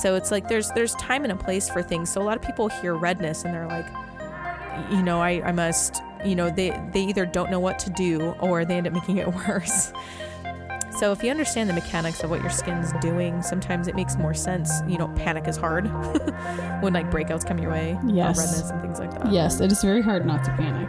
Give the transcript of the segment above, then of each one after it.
So it's like there's there's time and a place for things. So a lot of people hear redness and they're like, you know, I, I must, you know, they, they either don't know what to do or they end up making it worse. So if you understand the mechanics of what your skin's doing, sometimes it makes more sense. You know, panic is hard when like breakouts come your way, Yes. or redness and things like that. Yes, it is very hard not to panic.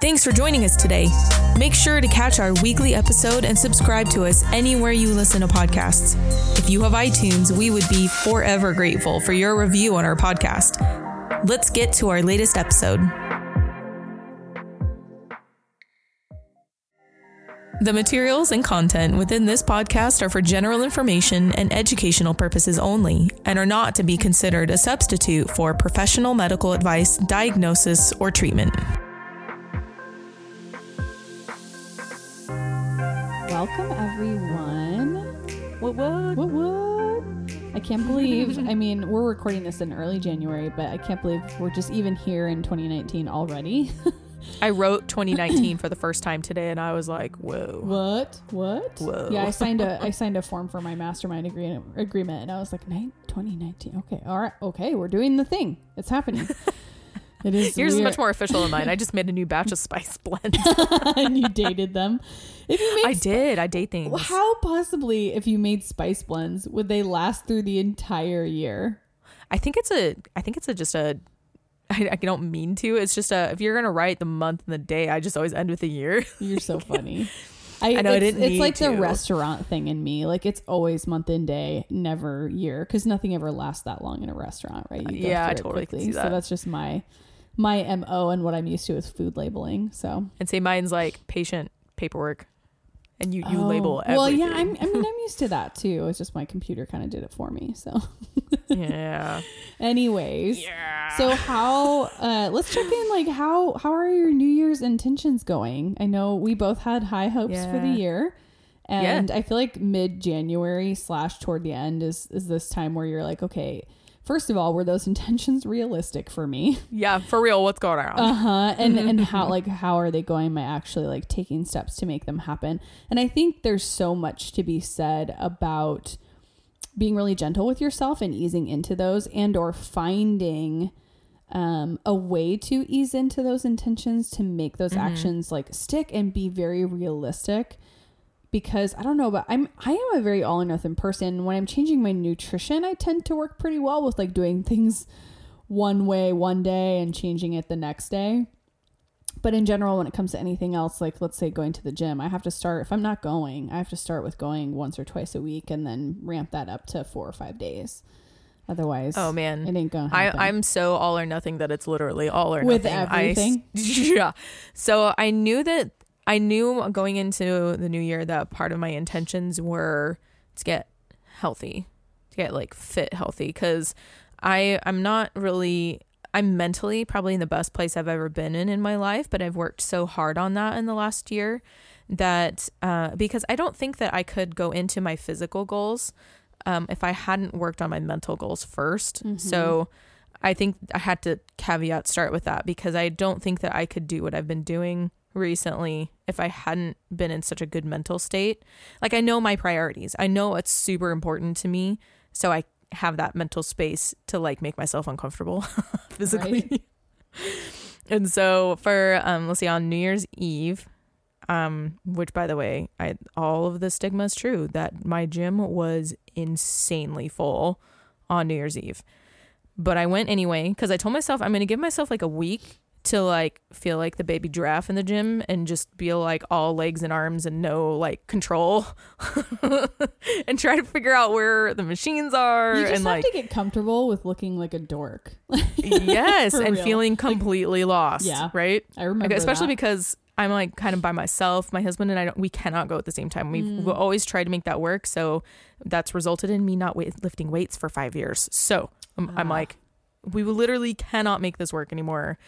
Thanks for joining us today. Make sure to catch our weekly episode and subscribe to us anywhere you listen to podcasts. If you have iTunes, we would be forever grateful for your review on our podcast. Let's get to our latest episode. The materials and content within this podcast are for general information and educational purposes only and are not to be considered a substitute for professional medical advice, diagnosis, or treatment. Welcome, everyone. What what? What, what? I can't believe, I mean, we're recording this in early January, but I can't believe we're just even here in 2019 already. I wrote 2019 for the first time today, and I was like, "Whoa!" what? What? Whoa. Yeah, I signed a I signed a form for my mastermind agreement agreement and I was like, "Nine- 2019. Okay. All right. Okay, we're doing the thing. It's happening. It is Yours is much more official than mine. I just made a new batch of spice blend. and you dated them. If you made I did. I date things. How possibly, if you made spice blends, would they last through the entire year? I think it's a. I think it's a just a. I, I don't mean to. It's just a. If you're gonna write the month and the day, I just always end with a year. You're so funny. I, I know, I it's, didn't it's like the restaurant thing in me. Like it's always month and day, never year, because nothing ever lasts that long in a restaurant, right? You go Yeah, I totally quickly. see So that's just my my mo and what I'm used to is food labeling. So And say mine's like patient paperwork, and you you Oh, label. Well, yeah, I'm, I mean, I'm used to that too. It's just my computer kind of did it for me. So, yeah. anyways, Yeah. So how uh let's check in like how how are your New Year's intentions going? I know we both had high hopes for the year. And I feel like mid January slash toward the end is is this time where you're like, okay, first of all, were those intentions realistic for me? yeah, for real. What's going on? Uh-huh. And and how like how are they going? Am I actually like taking steps to make them happen? And I think there's so much to be said about being really gentle with yourself and easing into those and or finding um, a way to ease into those intentions to make those actions like stick and be very realistic because I don't know, but I'm I am a very all or nothing person. When I'm changing my nutrition, I tend to work pretty well with like doing things one way one day and changing it the next day. But in general, when it comes to anything else, like let's say going to the gym, I have to start if I'm not going, I have to start with going once or twice a week and then ramp that up to four or five days. Otherwise, Oh, man. it ain't gonna I, happen. I'm so all or nothing that it's literally all or With nothing. I everything? yeah. So I knew that I knew going into the new year that part of my intentions were to get healthy, to get like fit healthy because I I'm not really I'm mentally probably in the best place I've ever been in in my life, but I've worked so hard on that in the last year that uh, because I don't think that I could go into my physical goals um, if I hadn't worked on my mental goals 1st So I think I had to caveat start with that because I don't think that I could do what I've been doing recently if I hadn't been in such a good mental state. Like I know my priorities. I know it's super important to me, so I have that mental space to like make myself uncomfortable physically. and so for um let's see on New Year's Eve, um which by the way, I all of the stigma is true that my gym was insanely full on New Year's Eve. But I went anyway because I told myself I'm going to give myself like a week to like feel like the baby giraffe in the gym and just be like all legs and arms and no like control and try to figure out where the machines are you just and have like to get comfortable with looking like a dork. yes and real. feeling completely lost Yeah. right I remember Like, especially that. because I'm like kind of by myself. My husband and I don't, we cannot go at the same time. We've, Mm. we've always tried to make that work. So that's resulted in me not weight, lifting weights for five years. So I'm, I'm Ah. like, we literally cannot make this work anymore.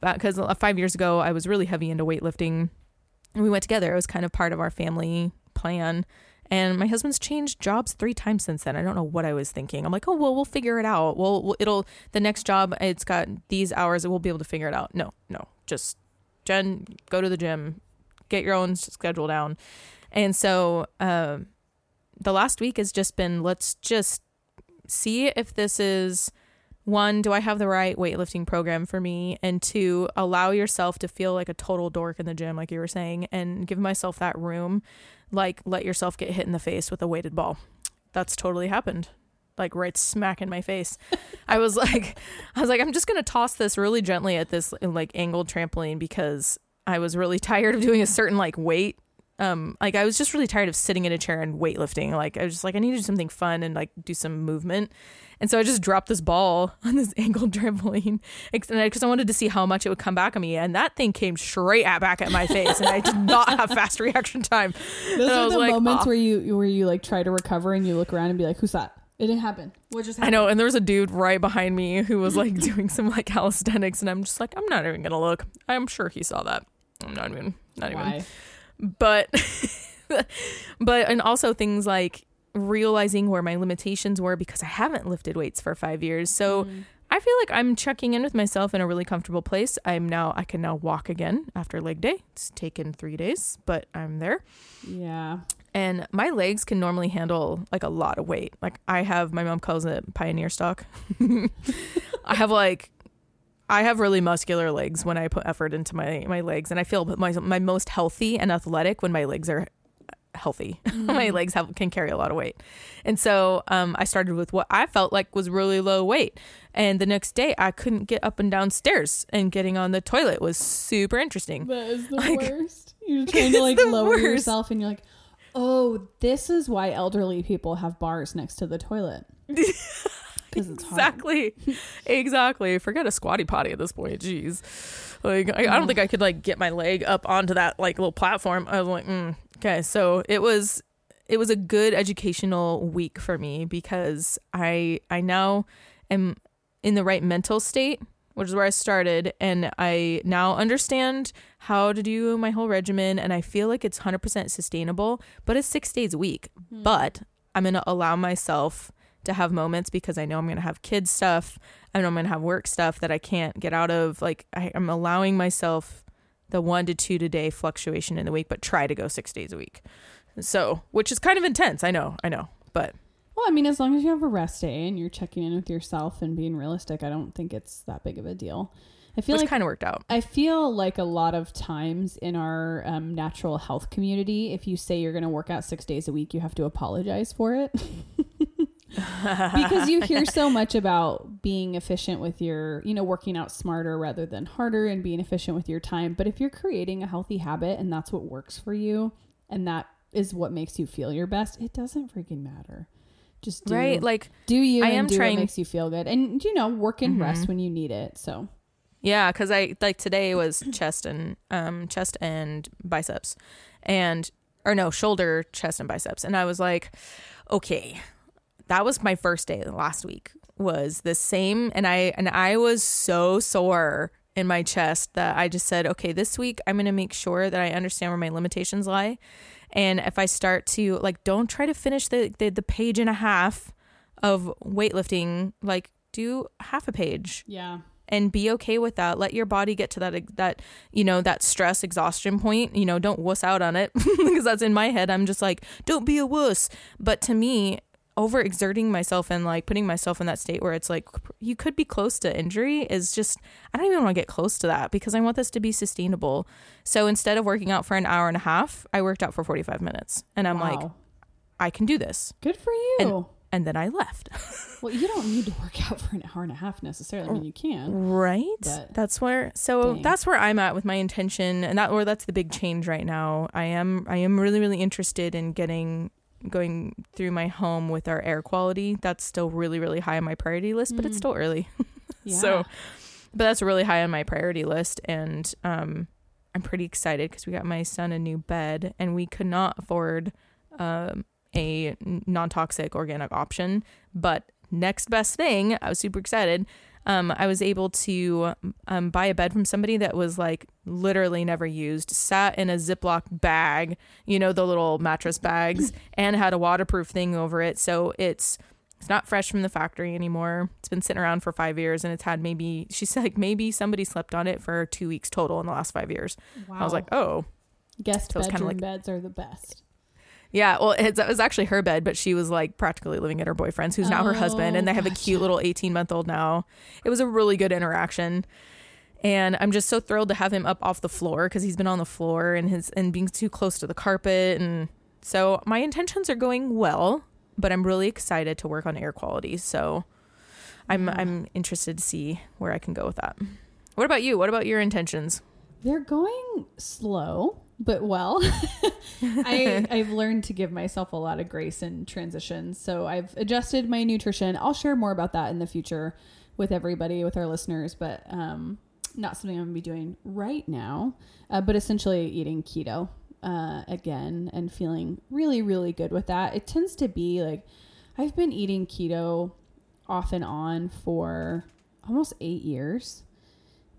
Because five years ago, I was really heavy into weightlifting and we went together. It was kind of part of our family plan. And my husband's changed jobs three times since then. I don't know what I was thinking. I'm like, oh well, we'll figure it out. Well, we'll- it'll the next job. It's got these hours. We'll be able to figure it out. No, no, just Jen, go to the gym, get your own schedule down. And so, um, the last week has just been let's just see if this is one, do I have the right weightlifting program for me? And two, allow yourself to feel like a total dork in the gym, like you were saying, and give myself that room. Like, let yourself get hit in the face with a weighted ball. That's totally happened. Like, right smack in my face. I was like, I was like, I'm just going to toss this really gently at this like angled trampoline because I was really tired of doing a certain like weight um like I was just really tired of sitting in a chair and weightlifting. Like I was just like I need to do something fun and like do some movement. And so I just dropped this ball on this angled trampoline because I wanted to see how much it would come back on me. And that thing came straight at back at my face, and I did not have fast reaction time. Those And are was the like, moments "Ah." where you where you like try to recover and you look around and be like, "Who's that? It didn't happen. What just happened? I know, and there was a dude right behind me who was like doing some like calisthenics, and I'm just like, I'm not even gonna look. I'm sure he saw that. I'm not even, not even. But but and also things like realizing where my limitations were because I haven't lifted weights for 5 years. So Mm. I feel like I'm checking in with myself in a really comfortable place. I'm now I can now walk again after leg day. It's taken 3 days, but I'm there. yeah. And my legs can normally handle like a lot of weight. Like I have my mom calls it pioneer stock. I have like I have really muscular legs when I put effort into my my legs and I feel my my most healthy and athletic when my legs are healthy. my legs have can carry a lot of weight. And so um I started with what I felt like was really low weight. And the next day I couldn't get up and down stairs and getting on the toilet was super interesting. That is the Like, worst. You're trying to like lower worst. yourself and you're like, "Oh, this is why elderly people have bars next to the toilet." Cuz it's exactly. Exactly. Forget a squatty potty at this point. Jeez. Like I, I don't think i could like get my leg up onto that like little platform. I was like mm. okay. So it was it was a good educational week for me because i i now am in the right mental state which is where i started and i now understand how to do my whole regimen and i feel like it's 100% sustainable but it's six days a week. But i'm going to allow myself to have moments because I know I'm going to have kids stuff. I know I'm going to have work stuff that I can't get out of. Like I, I'm allowing myself the one to two a day fluctuation in the week, but try to go six days a week. So, which is kind of intense. I know, I know, but Well, I mean, as long as you have a rest day and you're checking in with yourself and being realistic, I don't think it's that big of a deal. I feel which like kind of worked out. I feel like a lot of times in our um, natural health community, if you say you're going to work out six days a week, you have to apologize for it. because you hear so much about being efficient with your, you know, working out smarter rather than harder and being efficient with your time. But if you're creating a healthy habit and that's what works for you and that is what makes you feel your best, it doesn't freaking matter. Just do, right? Like, do you I am do trying- what makes you feel good. And, you know, work and Mhm. rest when you need it. So, Yeah, because I like today was chest and um chest and biceps, and or no shoulder, chest and biceps, and I was like, okay, that was my first day last week was the same, and I and I was so sore in my chest that I just said, okay, this week I'm gonna make sure that I understand where my limitations lie, and if I start to like, don't try to finish the the, the page and a half of weightlifting, like do half a page yeah. and be okay with that. Let your body get to that that you know that stress exhaustion point. You know, don't wuss out on it because that's in my head. I'm just like, don't be a wuss. But to me, overexerting myself and like putting myself in that state where it's like you could be close to injury is just I don't even want to get close to that because I want this to be sustainable. So instead of working out for an hour and a half, I worked out for 45 minutes. And I'm like, I can do this. good for you. And then I left. Well, you don't need to work out for an hour and a half necessarily. I mean, you can. Right. That's where so Dang. that's where I'm at with my intention and that or that's the big change right now. I am I am really really interested in getting going through my home with our air quality. That's still really really high on my priority list, but it's Mm. still early. Yeah. So but that's really high on my priority list and um I'm pretty excited because we got my son a new bed and we could not afford um, a non toxic organic option. But next best thing, I was super excited. Um, I was able to um, buy a bed from somebody that was like literally never used, sat in a Ziploc bag, you know, the little mattress bags, and had a waterproof thing over it. So it's it's not fresh from the factory anymore. It's been sitting around for five years and it's had maybe, she said, like maybe somebody slept on it for two weeks total in the last five years. Wow. I was like, oh. guest so bedroom like- beds are the best. Yeah, well, it's, it was actually her bed, but she was like practically living at her boyfriend's, who's now her husband, oh, and they have a cute little 18 month old now. It was a really good interaction. And I'm just so thrilled to have him up off the floor because he's been on the floor and his and being too close to the carpet. And so my intentions are going well, but I'm really excited to work on air quality. So I'm Yeah. I'm interested to see where I can go with that. What about you? What about your intentions? They're going slow, but well. I, I've learned to give myself a lot of grace in transitions. So I've adjusted my nutrition. I'll share more about that in the future with everybody, with our listeners, but um, not something I'm going to be doing right now. Uh, but essentially eating keto uh, again and feeling really, really good with that. It tends to be like I've been eating keto off and on for almost eight years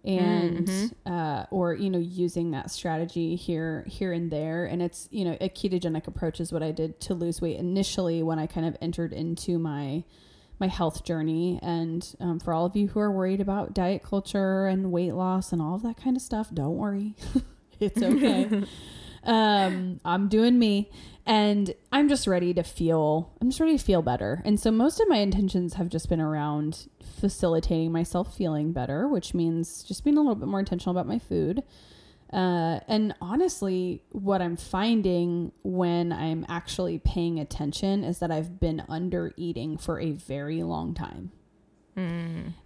and Mhm. uh, or you know using that strategy here here and there. And it's you know a ketogenic approach is what i did to lose weight initially when i kind of entered into my my health journey. And um, for all of you who are worried about diet culture and weight loss and all of that kind of stuff don't worry. It's okay. Um i'm doing me and i'm just ready to feel i'm just ready to feel better. And so most of my intentions have just been around facilitating myself feeling better which means just being a little bit more intentional about my food. Uh, and honestly what i'm finding when i'm actually paying attention is that i've been under eating for a very long time.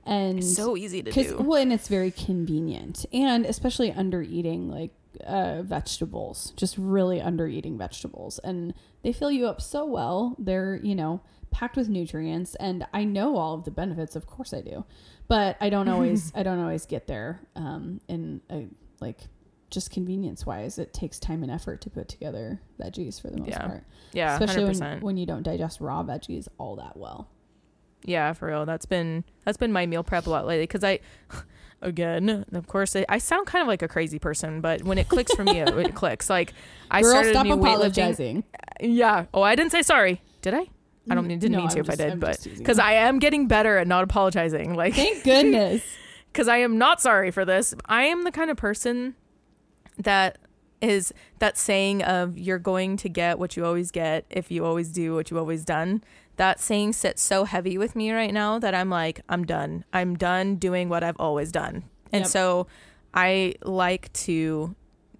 And So easy to do. well, and it's very convenient, and especially under eating like uh, vegetables, just really under eating vegetables, and they fill you up so well. They're you know packed with nutrients, and I know all of the benefits. Of course, I do, but I don't always I don't always get there. Um, in a, like just convenience wise, it takes time and effort to put together veggies for the most Yeah. part, Yeah, especially 100%. when, when you don't digest raw veggies all that well. Yeah, for real. That's been that's been my meal prep a lot lately because I, again, of course, I, I sound kind of like a crazy person, but when it clicks for me, it, it clicks. Like I Girl, started stop new apologizing. Yeah. Oh, I didn't say sorry. Did I? I don't mean didn't No, mean to I'm if I did, I'm but because. I am getting better at not apologizing. Like Thank goodness. because I am not sorry for this. I am the kind of person that is that saying of you're going to get what you always get if you always do what you've always done. That saying sits so heavy with me right now that I'm like, I'm done. I'm done doing what I've always done. And Yep. so I like to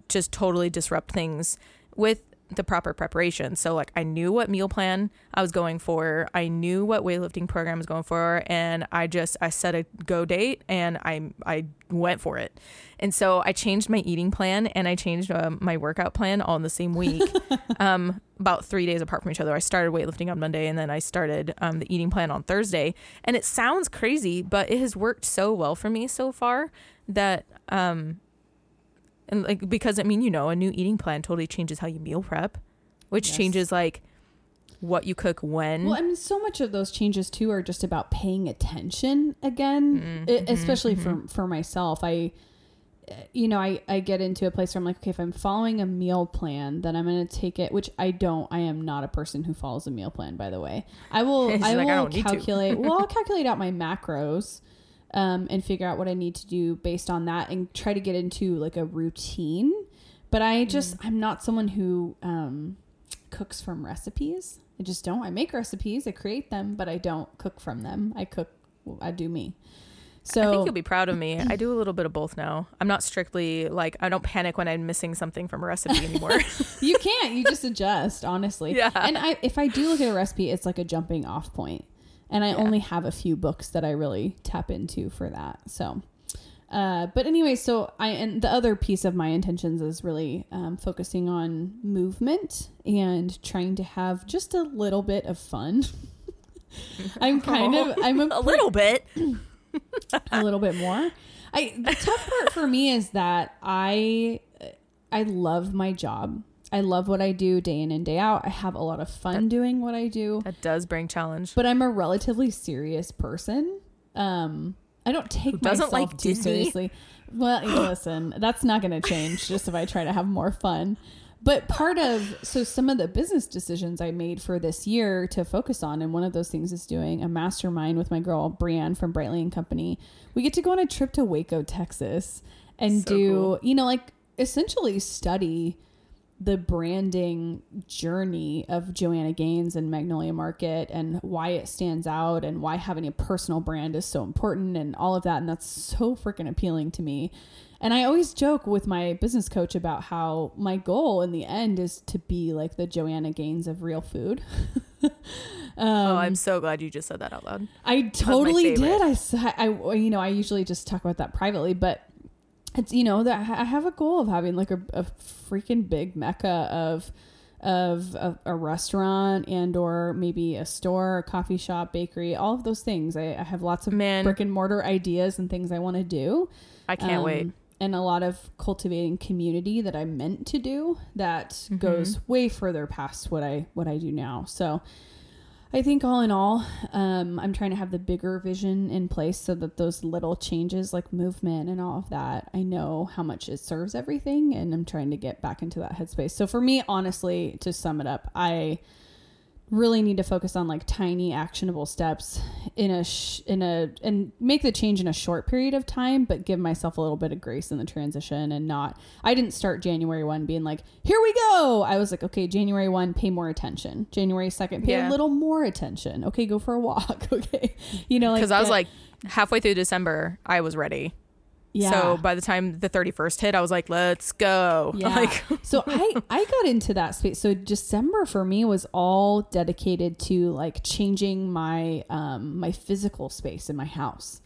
just totally disrupt things with the proper preparation. So like I knew what meal plan I was going for. I knew what weightlifting program I was going for and I just I set a go date and I I went for it. And so I changed my eating plan and I changed um, my workout plan all in the same week. um about 3 days apart from each other. I started weightlifting on Monday and then I started um, the eating plan on Thursday. And it sounds crazy, but it has worked so well for me so far that um and like because I mean, you know, a new eating plan totally changes how you meal prep, which Yes. changes like what you cook when. Well, I mean, so much of those changes too are just about paying attention again, Mm-hmm, I- especially for for myself. I, you know, I I get into a place where I'm like, okay, if I'm following a meal plan, then I'm going to take it. Which I don't. I am not a person who follows a meal plan. By the way, I will. I like, will "I don't need to." calculate. well, I'll calculate out my macros. Um, and figure out what I need to do based on that and try to get into like a routine. But I just, Mm-hmm. I'm not someone who um, cooks from recipes. I just don't. I make recipes, I create them, but I don't cook from them. I cook, I do me. So I think you'll be proud of me. I do a little bit of both now. I'm not strictly like I don't panic when I'm missing something from a recipe anymore. you can't. You just adjust, honestly. Yeah. And I, if I do look at a recipe, it's like a jumping off point. And I Yeah. only have a few books that I really tap into for that. So, uh, but anyway, so I and the other piece of my intentions is really um, focusing on movement and trying to have just a little bit of fun. I'm kind of I'm a, a little bit. a little bit more. I the tough part for me is that I I love my job. I love what I do day in and day out. I have a lot of fun doing what I do. That does bring challenge. But I'm a relatively serious person. Um, I don't take myself like too Disney? seriously. Well, listen, that's not going to change just if I try to have more fun. But part of so some of the business decisions I made for this year to focus on, and one of those things is doing a mastermind with my girl Brienne from Brightly and Company. We get to go on a trip to Waco, Texas, and So do cool. you know like essentially study the branding journey of Joanna Gaines and Magnolia Market and why it stands out and why having a personal brand is so important and all of that. And that's so freaking appealing to me. And I always joke with my business coach about how my goal in the end is to be like the Joanna Gaines of real food. oh, Um, I'm so glad you just said that out loud. I totally did. I, you know, I usually just talk about that privately, but it's, you know, that I have a goal of having like a, a freaking big mecca of, of a, a restaurant and or maybe a store, a coffee shop, bakery, all of those things. I, I have lots of Man. brick and mortar ideas and things I want to do. I can't Um, wait. And a lot of cultivating community that I meant to do that Mm-hmm. goes way further past what I what I do now. So I think all in all, um, I'm trying to have the bigger vision in place so that those little changes like movement and all of that, I know how much it serves everything and I'm trying to get back into that headspace. So for me, honestly, to sum it up, I really need to focus on like tiny actionable steps in a sh- in a and make the change in a short period of time but give myself a little bit of grace in the transition and not I didn't start January 1 being like here we go! I was like okay January 1 pay more attention. January 2nd pay Yeah. a little more attention. Okay go for a walk. Okay. You know like Because I was like halfway through December, I was ready. Yeah So by the time the 31st hit, I was like, let's go. Yeah. Like, so I I got into that space. So December for me was all dedicated to like changing my um my physical space in my house.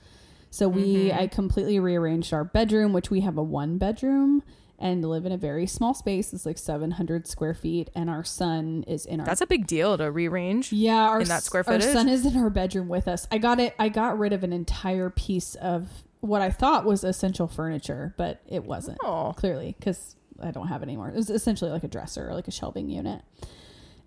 So we I completely rearranged our bedroom, which we have a one bedroom and live in a very small space. It's like 700 square feet and our son is in our that's a big deal to rearrange. yeah, our in that square Our son is in our bedroom with us. I got it. I got rid of an entire piece of what I thought was essential furniture, but it wasn't Oh. clearly because I don't have it anymore. It was essentially like a dresser, or like a shelving unit,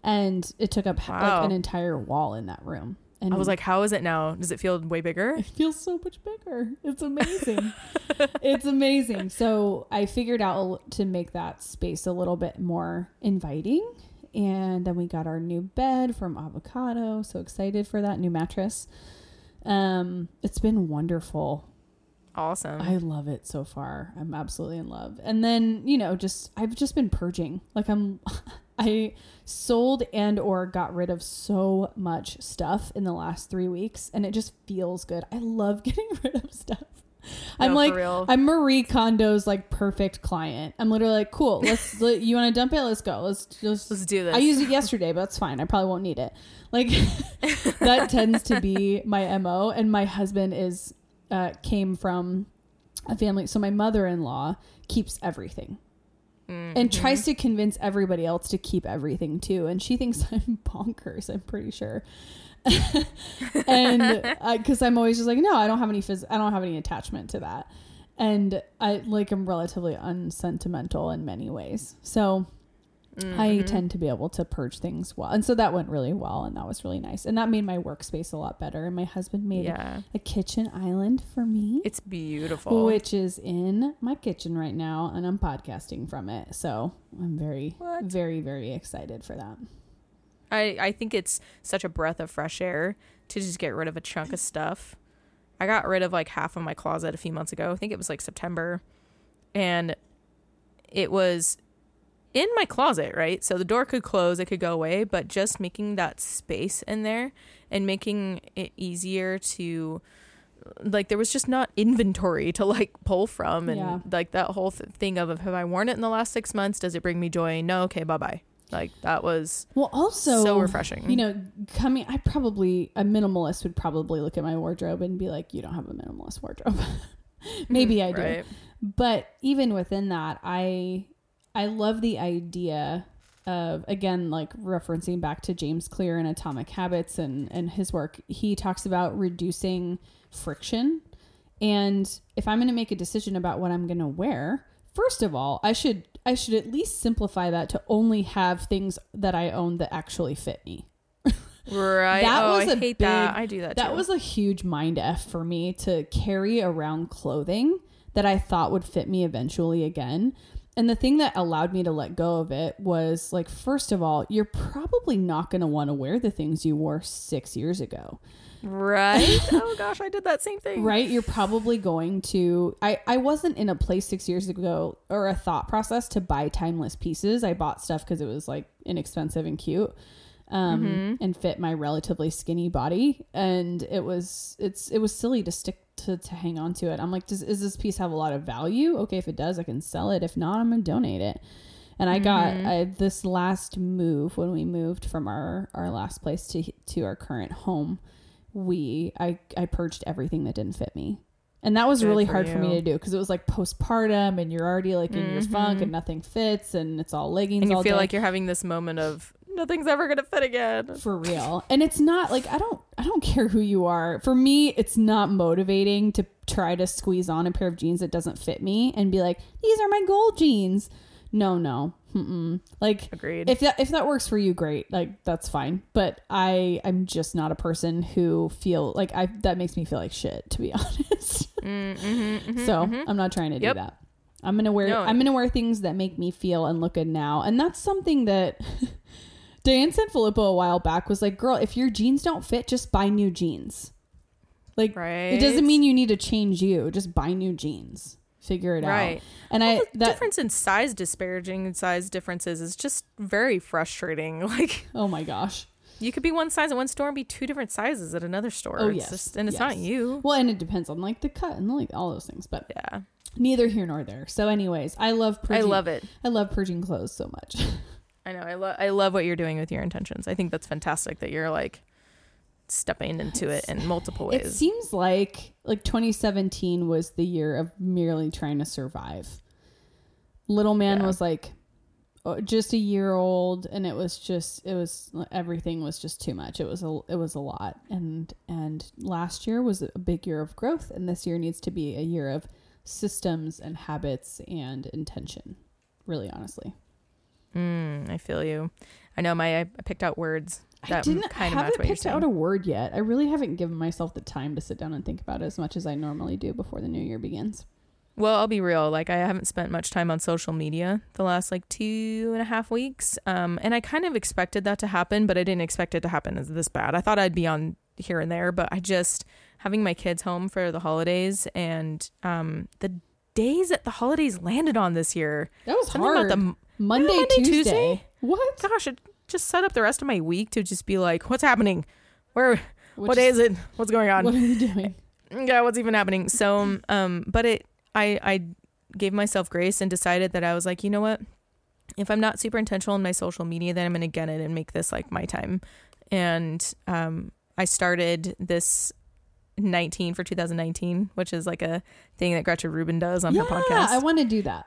and it took up Wow. like an entire wall in that room. And I was like, how is it now? Does it feel way bigger? it feels so much bigger. It's amazing. it's amazing. So I figured out to make that space a little bit more inviting. And then we got our new bed from Avocado. So excited for that new mattress. Um, it's been wonderful. Awesome. I love it so far. I'm absolutely in love. And then, you know, just I've just been purging. Like I'm I sold and or got rid of so much stuff in the last 3 weeks and it just feels good. I love getting rid of stuff. I'm No, like. I'm Marie Kondo's like perfect client. I'm literally like, "Cool, let's let, you want to dump it? Let's go. Let's just Let's do this. I used it yesterday, but that's fine. I probably won't need it. Like that tends to be my mo. And my husband is uh, came from a family. So my mother-in-law keeps everything and tries to convince everybody else to keep everything too. And she thinks I'm bonkers. I'm pretty sure. and because I'm always just like, no, I don't have any phys- I don't have any attachment to that. And I like I'm relatively unsentimental in many ways. So I mm-hmm. tend to be able to purge things well. And so that went really well and that was really nice. And that made my workspace a lot better. And my husband made Yeah. a kitchen island for me, It's beautiful. which is in my kitchen right now. And I'm podcasting from it. So I'm very, What? very, very excited for that. I, I think it's such a breath of fresh air to just get rid of a chunk of stuff. I got rid of like half of my closet a few months ago. I think it was like September. And it was in my closet, right? So the door could close, it could go away, but just making that space in there and making it easier to like there was just not inventory to like pull from and Yeah. like that whole th- thing of have I worn it in the last 6 months? Does it bring me joy? No, okay, bye-bye. Like that was Well, also, so refreshing. You know, coming, I probably, a minimalist would probably look at my wardrobe and be like, you don't have a minimalist wardrobe. Maybe I do. Right. but even within that i i love the idea of again like referencing back to james clear and atomic habits and and his work he talks about reducing friction and if i'm going to make a decision about what i'm going to wear first of all i should I should at least simplify that to only have things that I own that actually fit me. Right. That oh, was I a hate big- that. I do that. That too. was a huge mind F for me to carry around clothing that I thought would fit me eventually again. And the thing that allowed me to let go of it was like, first of all, you're probably not going to want to wear the things you wore six years ago. right. oh gosh, I did that same thing. right you're probably going to i i wasn't in a place six years ago or a thought process to buy timeless pieces i bought stuff because it was like inexpensive and cute um Mm-hmm. and fit my relatively skinny body and it was it's it was silly to stick to to hang on to it i'm like does is this piece have a lot of value okay if it does i can sell it if not i'm gonna donate it and I got Mm-hmm. I, this last move when we moved from our our last place to to our current home. We I I purged everything that didn't fit me, and that was Good really for hard for me to do because it was like postpartum and you're already like in your funk and nothing fits and it's all leggings. Mm-hmm. And you feel day. like you're having this moment of nothing's ever gonna fit again. for real and it's not like i don't i don't care who you are for me it's not motivating to try to squeeze on a pair of jeans that doesn't fit me and be like these are my gold jeans no no Mm-mm. like Agreed. if that if that works for you great like that's fine but i i'm just not a person who feel like i that makes me feel like shit to be honest so i'm not trying to mm-hmm, Yep. do that i'm gonna wear No. i'm gonna wear things that make me feel and look good now and that's something that Diane Sanfilippo a while back was like girl if your jeans don't fit just buy new jeans like right. it doesn't mean you need to change you just buy new jeans figure it Right. out and Well, i the that difference in size disparaging in size differences is just very frustrating. Like oh my gosh you could be one size at one store and be two different sizes at another store. Oh, It's yes. just- and it's not you. Well, and it depends on like the cut and like all those things, but Yeah. neither here nor there. So, anyways, I love I love it. I love purging clothes so much. I know. I love I love what you're doing with your intentions. I think that's fantastic that you're like stepping into it in multiple ways. it seems like like 2017 was the year of merely trying to survive. Little man Yeah. was like just a year old, and it was just it was everything was just too much. It was a it was a lot, and and last year was a big year of growth, and this year needs to be a year of systems and habits and intention. Really, honestly. Mm, I feel you. I know my I picked out words I that didn't kind of haven't picked out a word yet. I really haven't given myself the time to sit down and think about it as much as I normally do before the new year begins. Well, I'll be real. Like, I haven't spent much time on social media the last like two and a half weeks. Um, and I kind of expected that to happen, but I didn't expect it to happen as this bad. I thought I'd be on here and there, but I just having my kids home for the holidays and um, the days that the holidays landed on this year. That was Something hard. about the Monday, Monday, Tuesday. Tuesday? What? gosh, it just set up the rest of my week to just be like, what's happening? Where? Which what day is it? What's going on? What are we doing? yeah, what's even happening? So, um, but it, I, I gave myself grace and decided that I was like, you know what? If I'm not super intentional in my social media, then I'm gonna get it and make this like my time. And um, I started this 19 for 2019, which is like a thing that Gretchen Rubin does on yeah, her podcast. Yeah, I want to do that.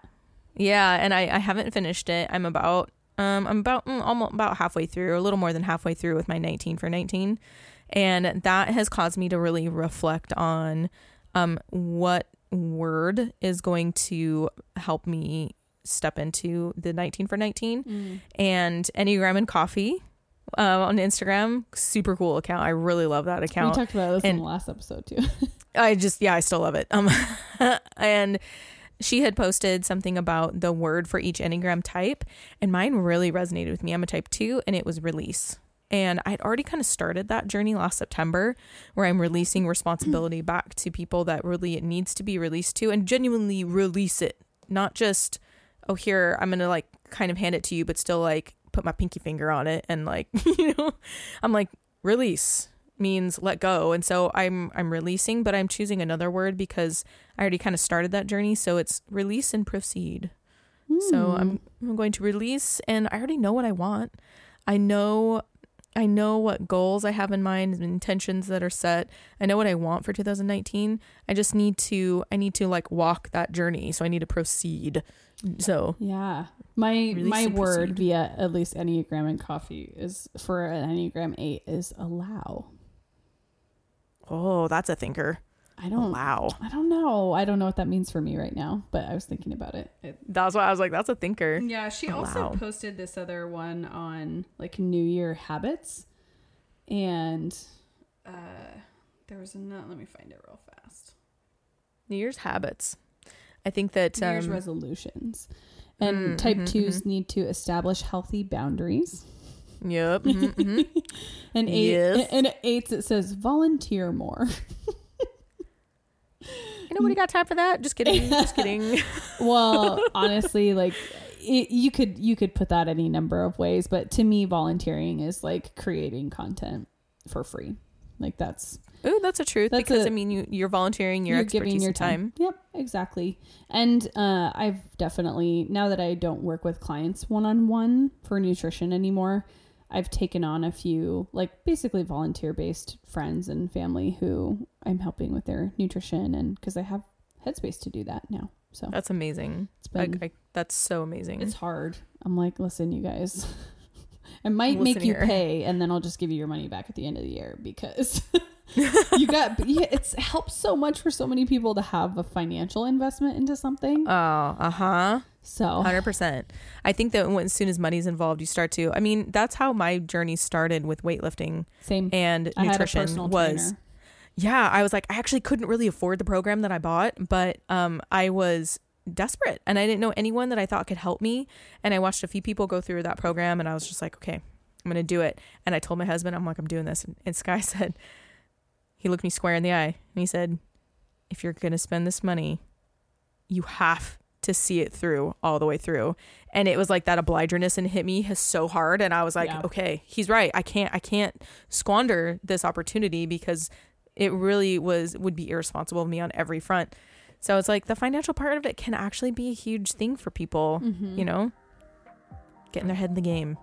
Yeah, and I, I haven't finished it. I'm about um I'm about mm, almost about halfway through, or a little more than halfway through with my 19 for 19, and that has caused me to really reflect on um what word is going to help me step into the 19 for 19 and Enneagram and Coffee uh, on Instagram, super cool account. I really love that account. We talked about this in the last episode too. I just yeah, I still love it. Um and she had posted something about the word for each Enneagram type and mine really resonated with me. I'm a type 2 and it was release. And I'd already kind of started that journey last September where I'm releasing responsibility back to people that really it needs to be released to and genuinely release it. Not just, oh, here, I'm going to like kind of hand it to you, but still like put my pinky finger on it and like, you know, I'm like, release means let go. And so I'm I'm releasing, but I'm choosing another word because I already kind of started that journey. So it's release and proceed. So hmm. I'm I'm going to release and I already know what I want. I know I know what goals I have in mind and intentions that are set. I know what I want for 2019. I just need to I need to like walk that journey. So I need to proceed. So Yeah. My my word proceed. via at least Enneagram and coffee is for an Enneagram 8 is allow. Oh, that's a thinker. I don't. Wow. I don't know. I don't know what that means for me right now, but I was thinking about it. it That's why I was like, that's a thinker. yeah, she Oh, also wow. posted this other one on like New Year habits, and uh, there was another. Let me find it real fast. New Year's habits. I think that New Year's um, resolutions, and Mm, type mhm, twos need to establish healthy boundaries. Yep. mhm, mhm. And eight, Yes. and eights it says volunteer more. Ain't nobody got time for that. Just kidding. Just kidding. well honestly like it, you could you could put that any number of ways but to me volunteering is like creating content for free like that's oh, that's a truth That's because a- I mean, you you're volunteering your you're giving your and time. yep exactly and uh, i've definitely now that i don't work with clients one-on-one for nutrition anymore i've taken on a few like basically volunteer based friends and family who i'm helping with their nutrition and because i have headspace to do that now so That's amazing. it's I, been I, that's so amazing. It's hard. I'm like, listen, you guys. I might Listen make you here. pay, and then I'll just give you your money back at the end of the year because you got. It's helps so much for so many people to have a financial investment into something. oh, uh huh. So Hundred percent. I think that when, as soon as money's involved, you start to. I mean, that's how my journey started with weightlifting same. and I had a nutrition was. trainer. Yeah, I was like, I actually couldn't really afford the program that I bought, but um, I was desperate and I didn't know anyone that I thought could help me. And I watched a few people go through that program, and I was just like, okay, I'm gonna do it. And I told my husband, I'm like, I'm doing this. And, and Sky said, he looked me square in the eye, and he said, if you're gonna spend this money, you have to see it through all the way through. And it was like that obligerness and hit me so hard, and I was like, Yeah. okay, he's right. I can't, I can't squander this opportunity because it really was would be irresponsible of me on every front. So it's like the financial part of it can actually be a huge thing for people, Mhm. you know, getting their head in the game.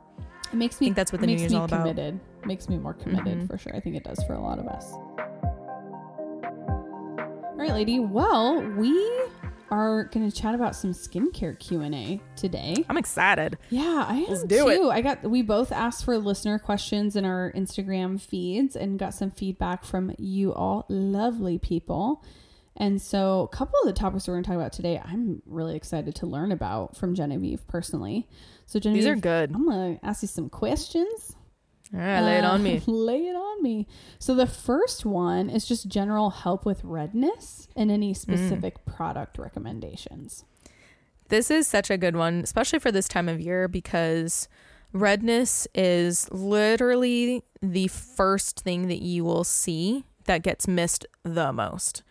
It makes me. think that's what the New Year's me all about. committed. Makes me more committed Mhm. for sure. I think it does for a lot of us. All right, lady. Well, we are going to chat about some skincare Q and A today. I'm excited. Yeah, I am Let's do it. too. I got we both asked for listener questions in our Instagram feeds and got some feedback from you all lovely people. And so a couple of the topics we're going to talk about today, I'm really excited to learn about from Genevieve personally. So Genevieve, These are good. I'm going to ask you some questions. All right, lay it Uh, on me. lay it on me. So the first one is just general help with redness and Mm. any specific product recommendations. This is such a good one, especially for this time of year because redness is literally the first thing that you will see that gets missed the most.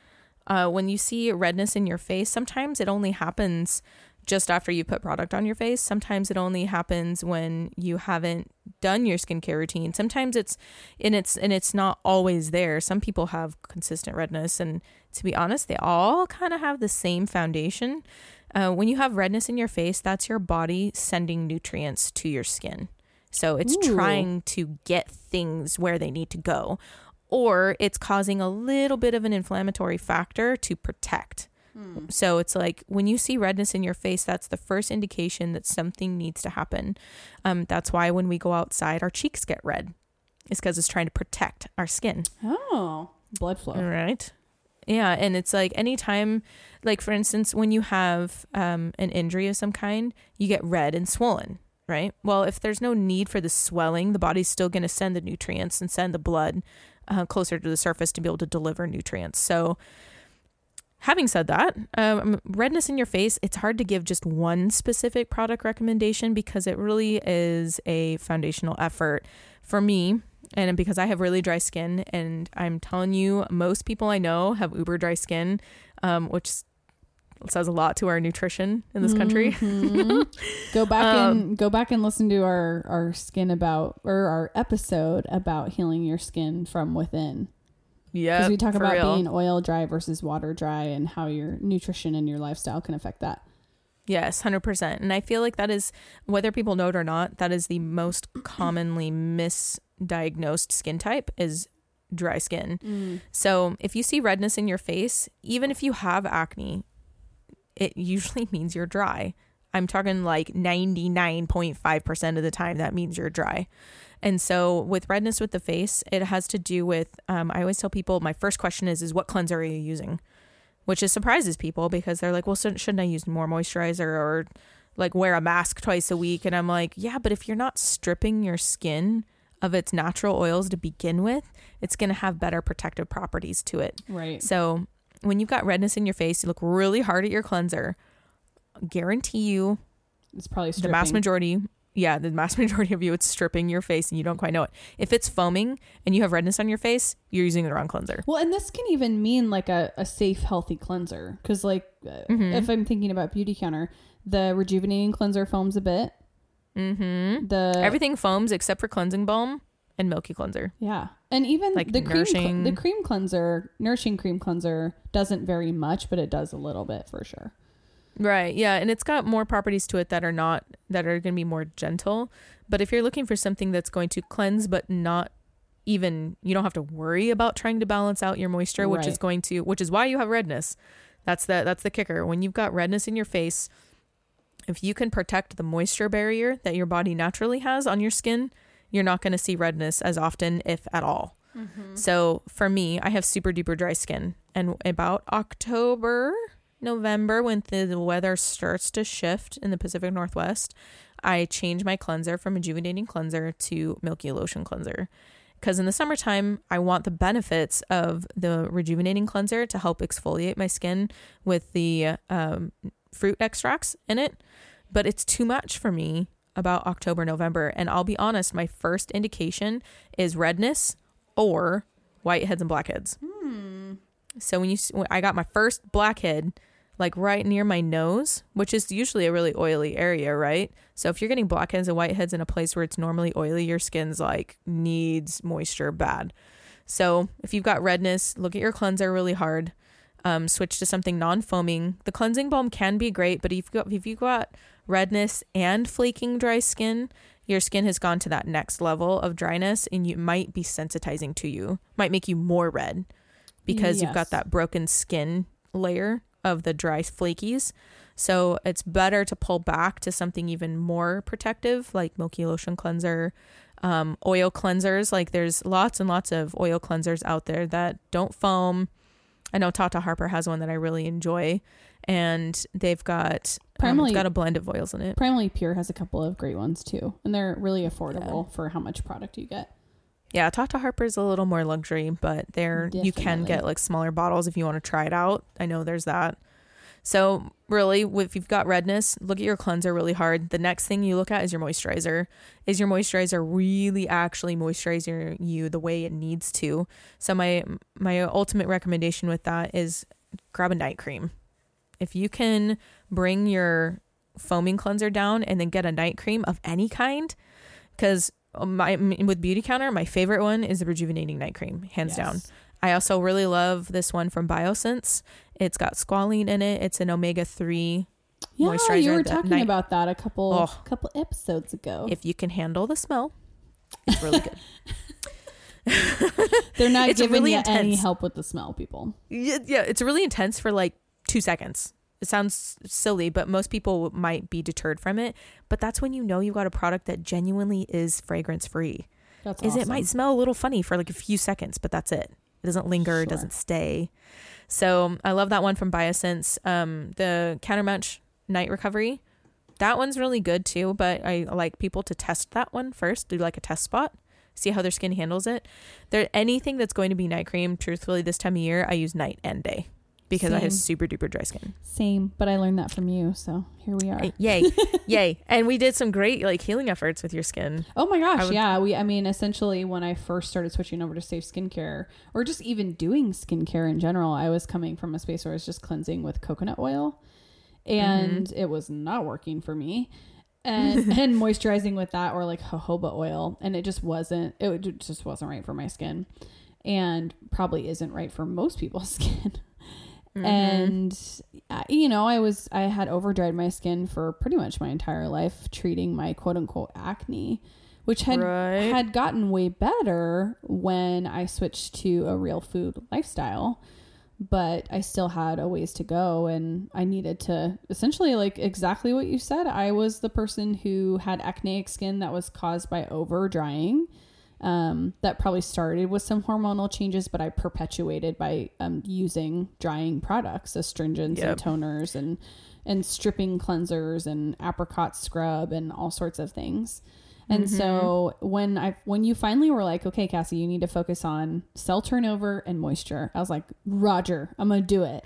Uh, when you see redness in your face, sometimes it only happens just after you put product on your face. Sometimes it only happens when you haven't done your skincare routine. Sometimes it's and it's and it's not always there. Some people have consistent redness and to be honest, they all kind of have the same foundation. Uh, when you have redness in your face, that's your body sending nutrients to your skin. So it's Ooh. trying to get things where they need to go, or it's causing a little bit of an inflammatory factor to protect. So it's like when you see redness in your face, that's the first indication that something needs to happen. Um, that's why when we go outside, our cheeks get red. It's because it's trying to protect our skin. Oh, blood flow. Right. Yeah, and it's like anytime, like for instance, when you have um, an injury of some kind, you get red and swollen, right? Well, if there's no need for the swelling, the body's still going to send the nutrients and send the blood uh, closer to the surface to be able to deliver nutrients. So, having said that, um, redness in your face, it's hard to give just one specific product recommendation because it really is a foundational effort for me and because I have really dry skin, and I'm telling you, most people I know have uber dry skin, um, which says a lot to our nutrition in this country. Mhm. go back Um, and go back and listen to our our skin about or our episode about healing your skin from within Yeah, because we talk about real. being oil dry versus water dry and how your nutrition and your lifestyle can affect that. Yes, 100%. And I feel like that is, whether people know it or not, that is the most commonly misdiagnosed skin type is dry skin. Mm. So if you see redness in your face, even if you have acne, it usually means you're dry. I'm talking like 99.5% of the time that means you're dry. And so with redness with the face, it has to do with um, I always tell people my first question is is what cleanser are you using? Which is surprises people because they're like, well, shouldn't I use more moisturizer or like wear a mask twice a week? And I'm like, yeah, but if you're not stripping your skin of its natural oils to begin with, it's going to have better protective properties to it. Right. So when you've got redness in your face, you look really hard at your cleanser. Guarantee you, It's probably the vast majority, yeah, the mass majority of you, it's stripping your face and you don't quite know it. If it's foaming and you have redness on your face, you're using the wrong cleanser. Well, and this can even mean like a, a safe, healthy cleanser. Because, like, uh Mhm. if I'm thinking about Beautycounter, the rejuvenating cleanser foams a bit. Mm-hmm. The Everything foams except for cleansing balm and milky cleanser. yeah, and even Like the cream, cl- the cream cleanser, nourishing cream cleanser doesn't very much, but it does a little bit for sure. Right. Yeah, and it's got more properties to it that are not that are going to be more gentle. But if you're looking for something that's going to cleanse but not even you don't have to worry about trying to balance out your moisture, which is going to which is why you have redness. That's the that's the kicker. When you've got redness in your face, if you can protect the moisture barrier that your body naturally has on your skin, you're not going to see redness as often if at all. Mm-hmm. So for me, I have super duper dry skin, and about October, November, when the weather starts to shift in the Pacific Northwest, I change my cleanser from rejuvenating cleanser to milky lotion cleanser. Because in the summertime, I want the benefits of the rejuvenating cleanser to help exfoliate my skin with the um, fruit extracts in it. But it's too much for me about October, November. And I'll be honest, my first indication is redness or whiteheads and blackheads. So when you, when I got my first blackhead, like right near my nose, which is usually a really oily area, right? So if you're getting blackheads and whiteheads in a place where it's normally oily, your skin's like needs moisture bad. So if you've got redness, look at your cleanser really hard. Um, switch to something non-foaming. The cleansing balm can be great, but if you've got if you've got redness and flaking dry skin, your skin has gone to that next level of dryness, and you might be sensitizing to you. Might make you more red because you've got that broken skin layer of the dry flakies. So it's better to pull back to something even more protective, like Milky Lotion cleanser, um, oil cleansers. Like there's lots and lots of oil cleansers out there that don't foam. I know Tata Harper has one that I really enjoy, and they've got um, got a blend of oils in it. Primally Pure has a couple of great ones too, and they're really affordable for how much product you get. Yeah, Tata Harper's a little more luxury, but there you can get like smaller bottles if you want to try it out. I know there's that. So really, if you've got redness, look at your cleanser really hard. The next thing you look at is your moisturizer. Is your moisturizer really actually moisturizing you the way it needs to? So my my ultimate recommendation with that is grab a night cream. If you can bring your foaming cleanser down and then get a night cream of any kind, because my with Beautycounter, my favorite one is the rejuvenating night cream, hands down. I also really love this one from Biossance. It's got squalane in it. It's an omega three. Yeah, Moisturizer you were talking night- about that a couple Oh. couple episodes ago. If you can handle the smell, it's really good. They're not It's giving really you any help with the smell, people. yeah, yeah, it's really intense for like two seconds. It sounds silly, but most people might be deterred from it. But that's when you know you've got a product that genuinely is fragrance free. That's is awesome. it might smell a little funny for like a few seconds, but that's it. It doesn't linger, it Sure. doesn't stay. So I love that one from Biossance. Um, the Countermatch Night Recovery, that one's really good too. But I like people to test that one first, do like a test spot, see how their skin handles it. There anything that's going to be night cream. Truthfully, this time of year, I use night and day because I have super duper dry skin. Same, but I learned that from you, so here we are. Yay, yay! And we did some great like healing efforts with your skin. Oh my gosh, would- yeah. We I mean essentially when I first started switching over to safe skincare or just even doing skincare in general, I was coming from a space where I was just cleansing with coconut oil and Mm-hmm. it was not working for me. And and moisturizing with that or like jojoba oil and it just wasn't it just wasn't right for my skin and probably isn't right for most people's skin. Mm-hmm. And uh, you know, I was I had overdried my skin for pretty much my entire life treating my quote unquote acne, which had Right. had gotten way better when I switched to a real food lifestyle. but I still had a ways to go and I needed to essentially like exactly what you said. I was the person who had acneic skin that was caused by over drying. Um, that probably started with some hormonal changes, but I perpetuated by um, using drying products, astringents Yep. and toners and and stripping cleansers and apricot scrub and all sorts of things. And so when I when you finally were like, okay, Cassie, you need to focus on cell turnover and moisture, I was like, Roger, I'm gonna do it.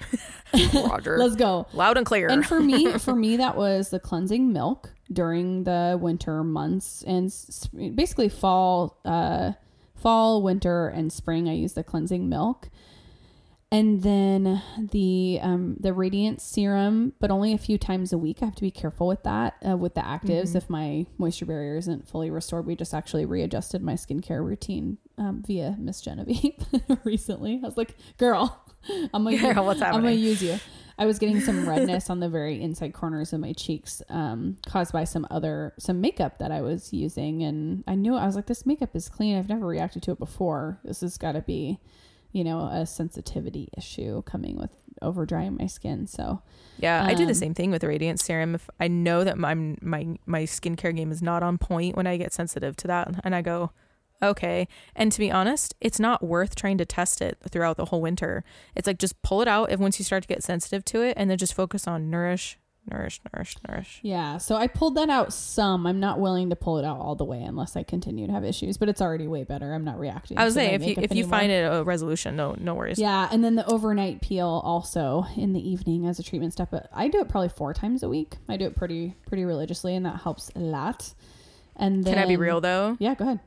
Roger. Let's go. Loud and clear. And for me, for me, that was the cleansing milk during the winter months and basically fall, uh, fall, winter, and spring. I use the cleansing milk, and then the um, the radiant serum, but only a few times a week. I have to be careful with that uh, with the actives. If my moisture barrier isn't fully restored, we just actually readjusted my skincare routine um, via Miss Genevieve recently. I was like, "Girl, I'm gonna Girl, what's I'm gonna use you." I was getting some redness on the very inside corners of my cheeks, um, caused by some other some makeup that I was using, and I knew I was like, "This makeup is clean. I've never reacted to it before. This has got to be." You know, a sensitivity issue coming with over drying my skin. So Yeah, I do the Um, same thing with the radiant serum. If I know that my my my skincare game is not on point when I get sensitive to that, and I go, okay. And to be honest, it's not worth trying to test it throughout the whole winter. It's like just pull it out if once you start to get sensitive to it, and then just focus on nourish, nourish, nourish, nourish. yeah, so I pulled that out some. I'm not willing to pull it out all the way unless I continue to have issues, but it's already way better. I'm not reacting. I was saying if you if you anymore. find it a resolution, no no worries. Yeah, and then the overnight peel also in the evening as a treatment step. But I do it probably four times a week. I do it pretty pretty religiously, and that helps a lot. And then, Can I be real though? Yeah, go ahead.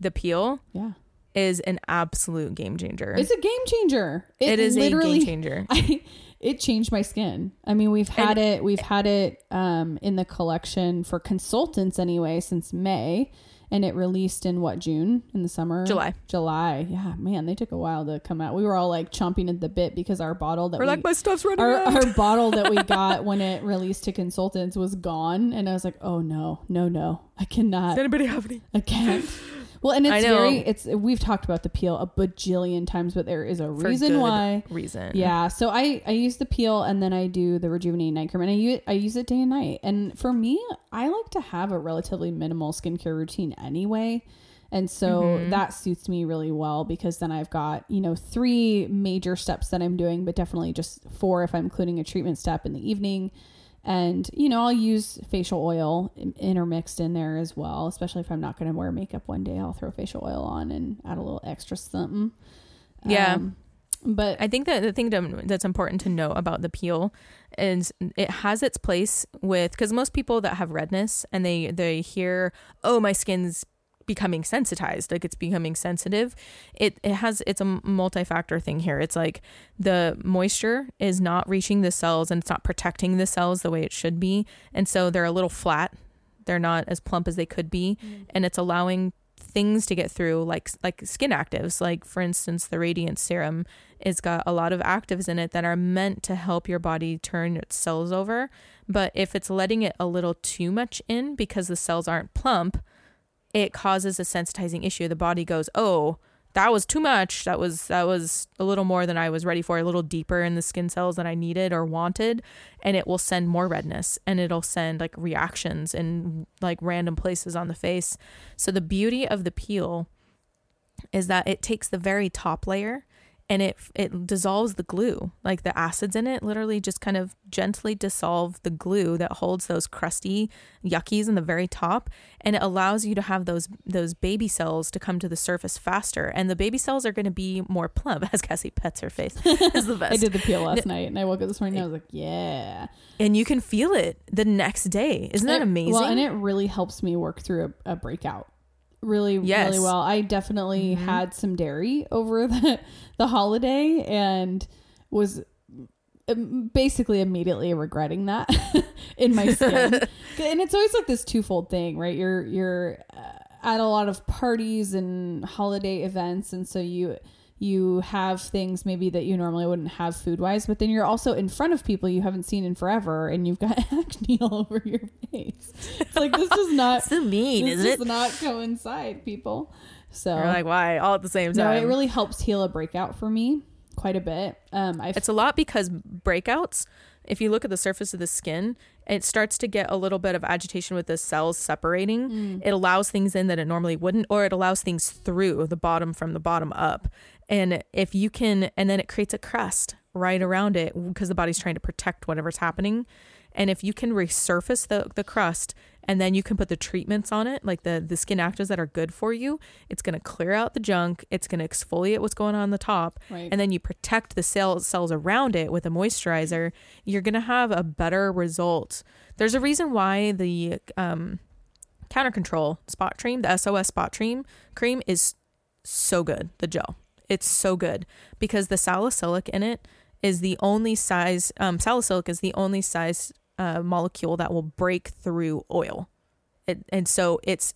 The peel Yeah, is an absolute game changer. it's a game changer. it is literally, a game changer. I, it changed my skin. I mean, we've had it. We've had it um, in the collection for consultants anyway since May, and it released in what June in the summer, July. July. Yeah, man, they took a while to come out. We were all like chomping at the bit because our bottle that We're we, like my stuff's running our, out. our bottle that we got when it released to consultants was gone, and I was like, oh no, no, no, I cannot. Does anybody have any? I can't. Well, and it's very it's we've talked about the peel a bajillion times, but there is a For reason why. Reason. Yeah, so I I use the peel and then I do the rejuvenate night cream and I use I use it day and night. And for me, I like to have a relatively minimal skincare routine anyway. And so mm-hmm. that suits me really well because then I've got, you know, three major steps that I'm doing, but definitely just four if I'm including a treatment step in the evening. And, you know, I'll use facial oil intermixed in there as well, especially if I'm not going to wear makeup one day. I'll throw facial oil on and add a little extra something. Yeah. Um, but I think that the thing to, that's important to know about the peel is it has its place with because most people that have redness and they they hear oh my skin's becoming sensitized like it's becoming sensitive. It it has it's a multi-factor thing here. It's like the moisture is not reaching the cells and it's not protecting the cells the way it should be. And so they're a little flat. They're not as plump as they could be. Mm. And it's allowing things to get through like like skin actives. Like for instance the radiant serum it's got a lot of actives in it that are meant to help your body turn its cells over. But if it's letting it a little too much in because the cells aren't plump it causes a sensitizing issue. The body goes oh that was too much. That was that was a little more than i was ready for a little deeper in the skin cells than i needed or wanted. And it will send more redness and it'll send like reactions in like random places on the face. So the beauty of the peel is that it takes the very top layer and it it dissolves the glue. Like the acids in it literally just kind of gently dissolve the glue that holds those crusty yuckies in the very top. And it allows you to have those those baby cells to come to the surface faster. And the baby cells are going to be more plump as Cassie pets her face is the best. I did the peel last night and I woke up this morning and I was like, yeah. and you can feel it the next day. Isn't that It- amazing Well, and it really helps me work through a, a breakout really, Yes. really well. I definitely had some dairy over the, the holiday and was um, basically immediately regretting that in my skin. and it's always like this twofold thing, right? You're, you're uh, at a lot of parties and holiday events. And so you, you have things maybe that you normally wouldn't have food wise, but then you're also in front of people you haven't seen in forever and you've got acne all over your face. It's like this does not so mean this isn't does it not coincide, people. So you're like why all at the same time? no, it really helps heal a breakout for me. quite a bit. Um, I It's a lot because breakouts, if you look at the surface of the skin, it starts to get a little bit of agitation with the cells separating. Mm. It allows things in that it normally wouldn't, or it allows things through the bottom from the bottom up. And if you can, and then it creates a crust right around it because the body's trying to protect whatever's happening. And if you can resurface the, the crust and then you can put the treatments on it, like the, the skin actives that are good for you, it's going to clear out the junk. It's going to exfoliate what's going on, on the top right. and then you protect the cells cells around it with a moisturizer, you're gonna have a better result. There's a reason why the um, counter control spot cream, the SOS spot cream cream is so good. The gel, it's so good because the salicylic in it is the only size. Um, salicylic is the only size uh, molecule that will break through oil, it, and so it's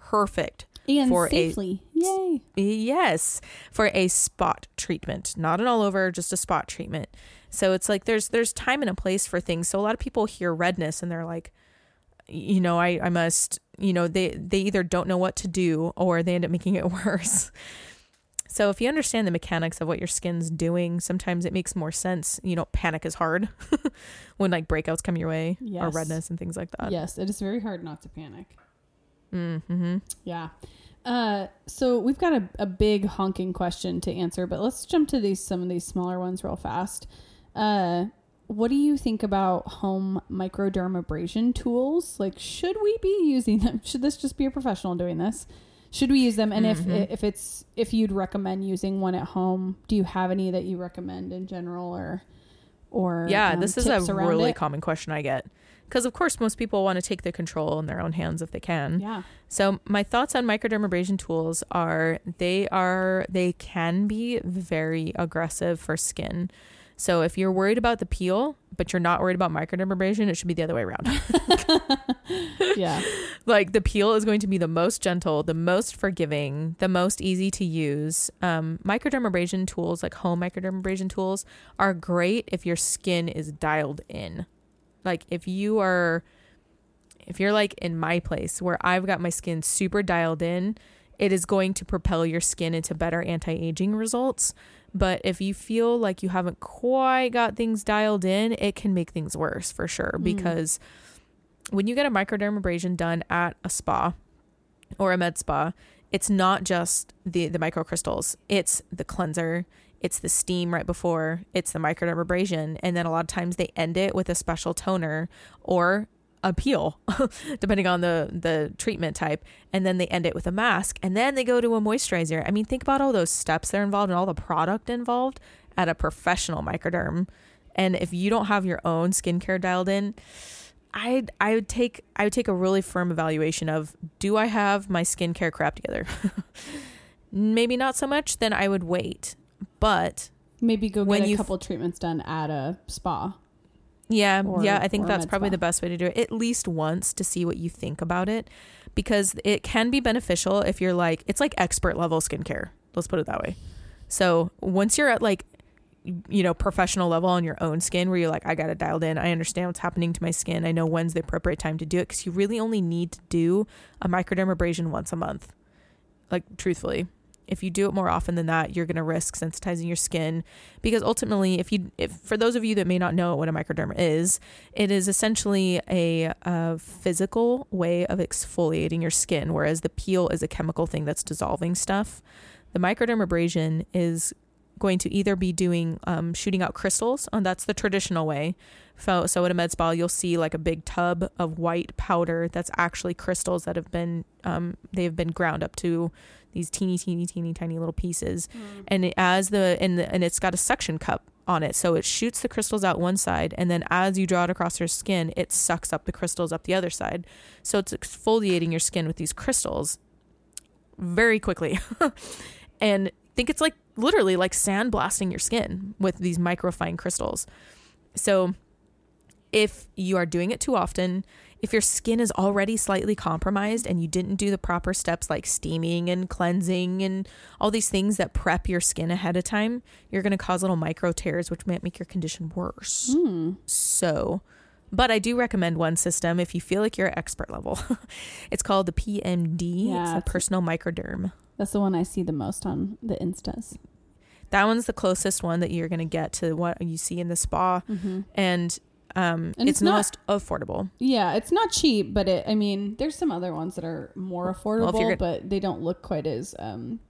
perfect and for a- safely. Yay. Yes, for a spot treatment, not an all over, just a spot treatment. So it's like there's there's time and a place for things. So a lot of people hear redness and they're like, you know, I I must, you know, they they either don't know what to do or they end up making it worse. So if you understand the mechanics of what your skin's doing, sometimes it makes more sense. You know, panic is hard when like breakouts come your way or redness and things like that. Yes, it is very hard not to panic. Mm-hmm. Yeah. Uh, so we've got a, a big honking question to answer, but let's jump to these some of these smaller ones real fast. Uh, what do you think about home microdermabrasion tools? Like, should we be using them? Should this just be a professional doing this? Should we use them? And Mhm. if if it's if you'd recommend using one at home, do you have any that you recommend in general, or or Yeah, um, this is a really it? common question I get. Because, of course, most people want to take the control in their own hands if they can. yeah. So, my thoughts on microdermabrasion tools are they are, they can be very aggressive for skin. So, if you're worried about the peel, but you're not worried about microdermabrasion, it should be the other way around. Yeah. like the peel is going to be the most gentle, the most forgiving, the most easy to use. Um, microdermabrasion tools, like home microdermabrasion tools, are great if your skin is dialed in. Like if you are, if you're like in my place where I've got my skin super dialed in, it is going to propel your skin into better anti aging results. But if you feel like you haven't quite got things dialed in, it can make things worse for sure Mm. because when you get a microdermabrasion done at a spa or a med spa, it's not just the the microcrystals. It's the cleanser, it's the steam right before, it's the microdermabrasion, and then a lot of times they end it with a special toner or a peel, depending on the the treatment type, and then they end it with a mask, and then they go to a moisturizer. I mean, think about all those steps that are involved and all the product involved at a professional microderm. And if you don't have your own skincare dialed in, I I would take I would take a really firm evaluation of do I have my skincare crap together? Maybe not so much, then I would wait. But Maybe go When get a you- couple treatments done at a spa. Yeah, Or- yeah, I think that's probably the best way to do it. At least once to see what you think about it because it can be beneficial if you're like it's like expert level skincare. Let's put it that way. So, once you're at like you know, professional level on your own skin where you're like, I got it dialed in. I understand what's happening to my skin. I know when's the appropriate time to do it because you really only need to do a microdermabrasion once a month. Like, truthfully, if you do it more often than that, you're going to risk sensitizing your skin because ultimately, if you, if for those of you that may not know what a microderm is, it is essentially a, a physical way of exfoliating your skin, whereas the peel is a chemical thing that's dissolving stuff. The microdermabrasion is going to either be doing um, shooting out crystals, and that's the traditional way. So, so at a med spa, you'll see like a big tub of white powder that's actually crystals that have been um, they've been ground up to these teeny, teeny, teeny, tiny little pieces, and it, as the and the, and it's got a suction cup on it, so it shoots the crystals out one side, and then as you draw it across your skin, it sucks up the crystals up the other side. So it's exfoliating your skin with these crystals very quickly, and think it's like literally like sandblasting your skin with these microfine crystals. So if you are doing it too often, if your skin is already slightly compromised and you didn't do the proper steps like steaming and cleansing and all these things that prep your skin ahead of time, you're going to cause little micro tears, which might make your condition worse. Hmm. So, but I do recommend one system if you feel like you're at expert level. it's called the PMD. Yeah, it's a personal microderm. That's the one I see the most on the instas. That one's the closest one that you're going to get to what you see in the spa. Mm-hmm. And um, And it's, it's not- most affordable. Yeah, it's not cheap, but it. I mean, there's some other ones that are more affordable, you're but they don't look quite as um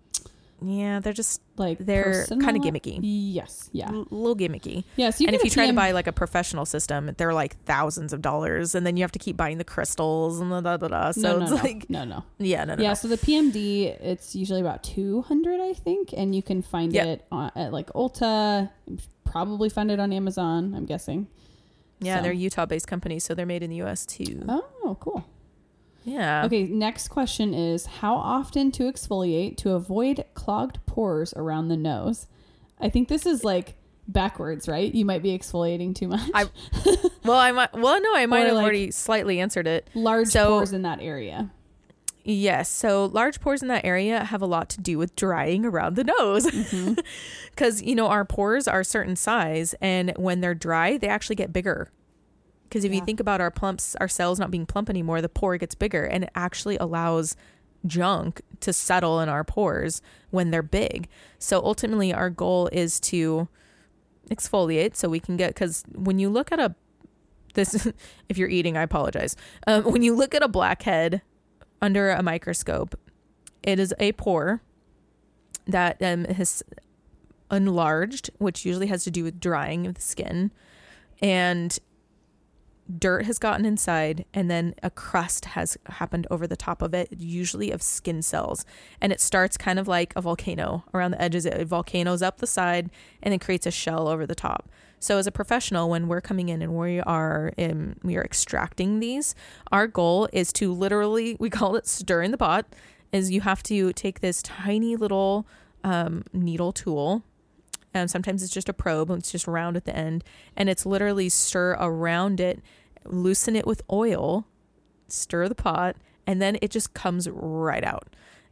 Yeah, they're just like They're kinda gimmicky. Yes, yeah, a little gimmicky. yeah. So and if you try to buy like a professional system, they're like thousands of dollars, and then you have to keep buying the crystals and the da da da. So no, no, it's no, like, no, no. yeah, no, no, yeah, no. so the PMD it's usually about 200 I think and you can find Yep. it on, at like Ulta, probably find it on Amazon, I'm guessing. yeah, so- they're Utah-based companies, so they're made in the U.S. too. Oh, cool. Yeah. Okay, next question is how often to exfoliate to avoid clogged pores around the nose? I think this is like backwards, right? You might be exfoliating too much. I- Well, I might. Well, no, I might Or, have like- already slightly answered it. Large so- pores in that area. Yes. So large pores in that area have a lot to do with drying around the nose. Mm-hmm. Because, you know, our pores are a certain size, and when they're dry, they actually get bigger. Because if you think about our plumps, our cells not being plump anymore, the pore gets bigger, and it actually allows junk to settle in our pores when they're big. So ultimately, our goal is to exfoliate so we can get, because when you look at a this if you're eating i apologize. Um, when you look at a blackhead under a microscope it is a pore that um, has enlarged which usually has to do with drying of the skin. And dirt has gotten inside and then a crust has happened over the top of it usually of skin cells. And it starts kind of like a volcano around the edges. It volcanoes up the side and then creates a shell over the top. So as a professional when we're coming in and we are in, we are extracting these our goal is to literally we call it stir in the pot is you have to take this tiny little um, needle tool and sometimes it's just a probe it's just round at the end and it's literally stir around it loosen it with oil stir the pot and then it just comes right out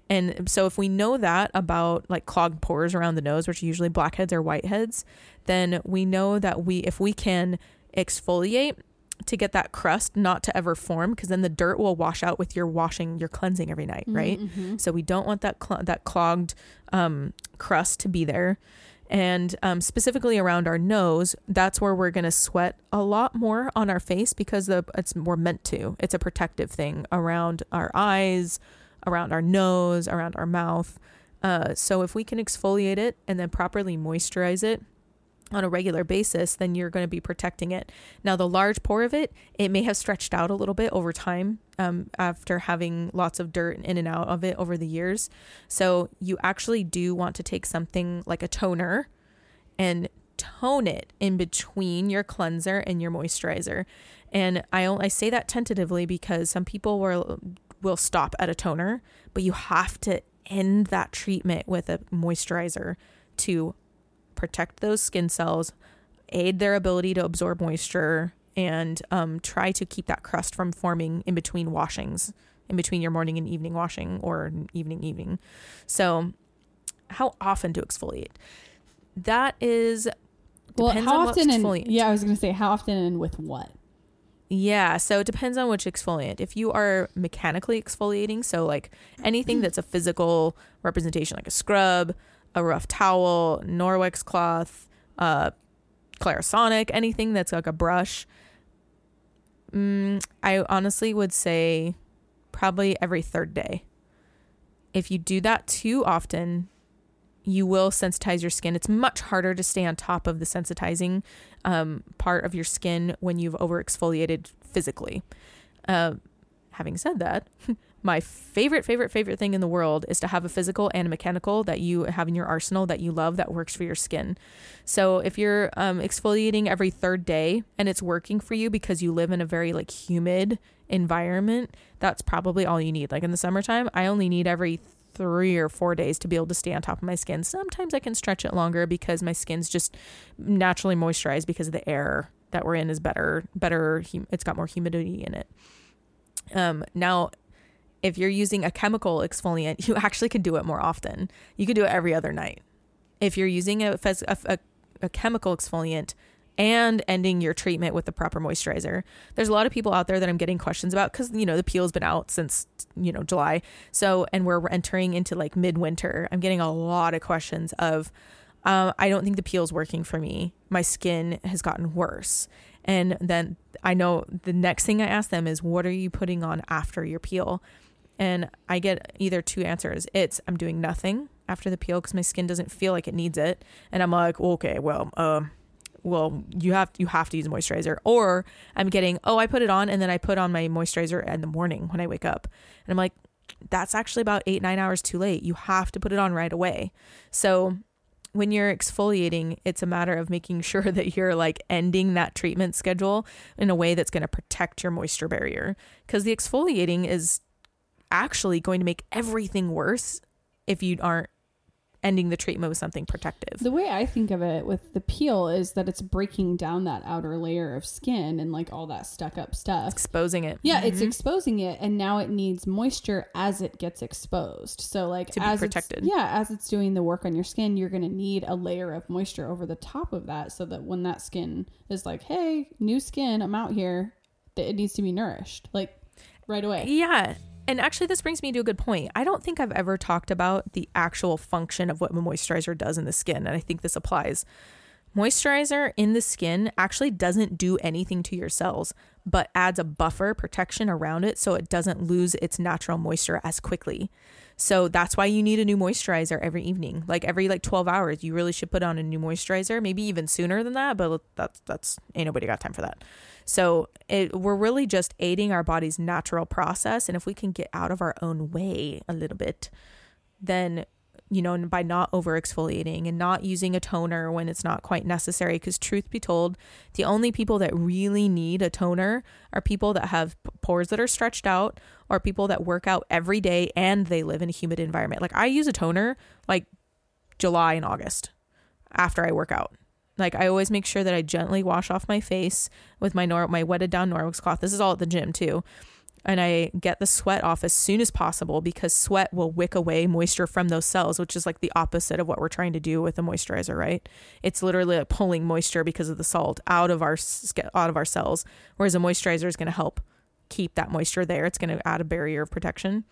and so if we know that about like clogged pores around the nose which are usually blackheads or whiteheads then we know that we if we can exfoliate to get that crust not to ever form because then the dirt will wash out with your washing your cleansing every night right Mm-hmm. so we don't want that cl- that clogged um, crust to be there. And um, specifically around our nose, that's where we're going to sweat a lot more on our face because the it's we're meant to. It's a protective thing around our eyes, around our nose, around our mouth. Uh, so if we can exfoliate it and then properly moisturize it on a regular basis, then you're going to be protecting it. Now, the large pore of it, it may have stretched out a little bit over time um, after having lots of dirt in and out of it over the years. So, you actually do want to take something like a toner and tone it in between your cleanser and your moisturizer. And I I say that tentatively because some people will will stop at a toner, but you have to end that treatment with a moisturizer to protect those skin cells, aid their ability to absorb moisture, and um, try to keep that crust from forming in between washings, in between your morning and evening washing or evening evening. So, how often to exfoliate? That is Well, depends how often and yeah, I was gonna say how often and with what? Yeah, so it depends on which exfoliant. If you are mechanically exfoliating, so like anything that's a physical representation, like a scrub, a rough towel, Norwex cloth, uh, Clarisonic, anything that's like a brush, mm, I honestly would say probably every third day. If you do that too often, you will sensitize your skin. It's much harder to stay on top of the sensitizing um, part of your skin when you've over exfoliated physically. Uh, having said that, my favorite, favorite, favorite thing in the world is to have a physical and a mechanical that you have in your arsenal that you love that works for your skin. So if you're um, exfoliating every third day and it's working for you because you live in a very like humid environment, that's probably all you need. Like in the summertime, I only need every three or four days to be able to stay on top of my skin. Sometimes I can stretch it longer because my skin's just naturally moisturized because the air that we're in is better, better. It's got more humidity in it. Um, now, if you're using a chemical exfoliant, you actually can do it more often. You can do it every other night. If you're using a, a, a, a chemical exfoliant and ending your treatment with the proper moisturizer, there's a lot of people out there that I'm getting questions about because you know the peel's been out since you know July. So and we're entering into like midwinter. I'm getting a lot of questions of um, I don't think the peel is working for me. My skin has gotten worse. And then I know the next thing I ask them is, what are you putting on after your peel? And I get either two answers. It's, I'm doing nothing after the peel because my skin doesn't feel like it needs it. And I'm like, okay, well, um, well, you have you have to use moisturizer. Or I'm getting, oh, I put it on and then I put on my moisturizer in the morning when I wake up. And I'm like, that's actually about eight, nine hours too late. You have to put it on right away. So when you're exfoliating, it's a matter of making sure that you're like ending that treatment schedule in a way that's going to protect your moisture barrier. Because the exfoliating is actually going to make everything worse if you aren't ending the treatment with something protective. The way I think of it with the peel is that it's breaking down that outer layer of skin and like all that stuck up stuff. exposing it. Yeah, it's mm-hmm. exposing it, and now it needs moisture as it gets exposed. So, like, To be as it's- protected. yeah, as it's doing the work on your skin, you're going to need a layer of moisture over the top of that, so that when that skin is like, "Hey, new skin, I'm out here," that it needs to be nourished, like right away. Yeah. And actually, this brings me to a good point. I don't think I've ever talked about the actual function of what a moisturizer does in the skin. And I think this applies. Moisturizer in the skin actually doesn't do anything to your cells, but adds a buffer protection around it so it doesn't lose its natural moisture as quickly. So that's why you need a new moisturizer every evening. Like every like 12 hours, you really should put on a new moisturizer, maybe even sooner than that, but that's that's ain't nobody got time for that. So it, we're really just aiding our body's natural process. And if we can get out of our own way a little bit, then, you know, by not over exfoliating and not using a toner when it's not quite necessary. Because, truth be told, the only people that really need a toner are people that have pores that are stretched out or people that work out every day and they live in a humid environment. Like, I use a toner like July and August after I work out. Like I always make sure that I gently wash off my face with my nor- my wetted down Norwex cloth. This is all at the gym too. And I get the sweat off as soon as possible because sweat will wick away moisture from those cells, which is like the opposite of what we're trying to do with a moisturizer, right? It's literally like pulling moisture because of the salt out of our out of our cells, whereas a moisturizer is going to help keep that moisture there. It's going to add a barrier of protection.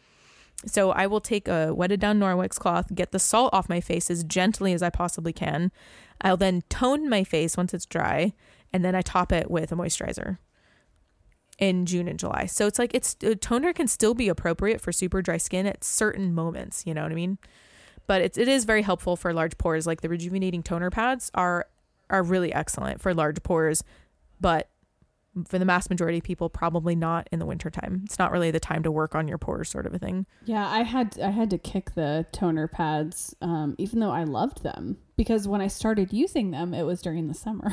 So I will take a wetted down Norwex cloth, get the salt off my face as gently as I possibly can. I'll then tone my face once it's dry, and then I top it with a moisturizer in June and July. So it's like it's a toner can still be appropriate for super dry skin at certain moments, you know what I mean? But it's it is very helpful for large pores. Like the rejuvenating toner pads are are really excellent for large pores, but for the mass majority of people probably not in the wintertime. It's not really the time to work on your pores sort of a thing. Yeah, I had I had to kick the toner pads, um, even though I loved them because when I started using them, it was during the summer,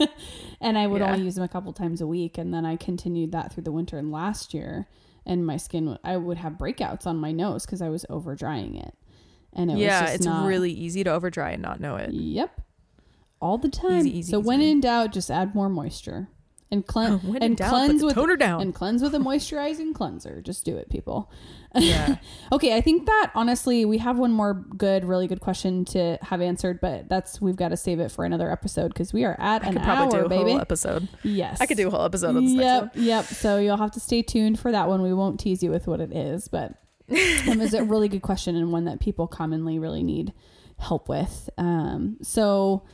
and I would Yeah. only use them a couple times a week, and then I continued that through the winter. And last year, and my skin, I would have breakouts on my nose because I was over drying it, and it was yeah, it's not, really easy to over dry and not know it. Yep. All the time. Easy, easy, so when in doubt, just add more moisture and in and doubt, cleanse with toner down. and cleanse with a moisturizing cleanser. Just do it, people. Yeah. okay, I think that honestly, we have one more good, really good question to have answered, but that's we've got to save it for another episode because we are at I an could probably hour, do a baby. whole episode. yes, I could do a whole episode on this. Yep, yep. So you'll have to stay tuned for that one. We won't tease you with what it is, but um, it's a really good question and one that people commonly really need help with. Um, so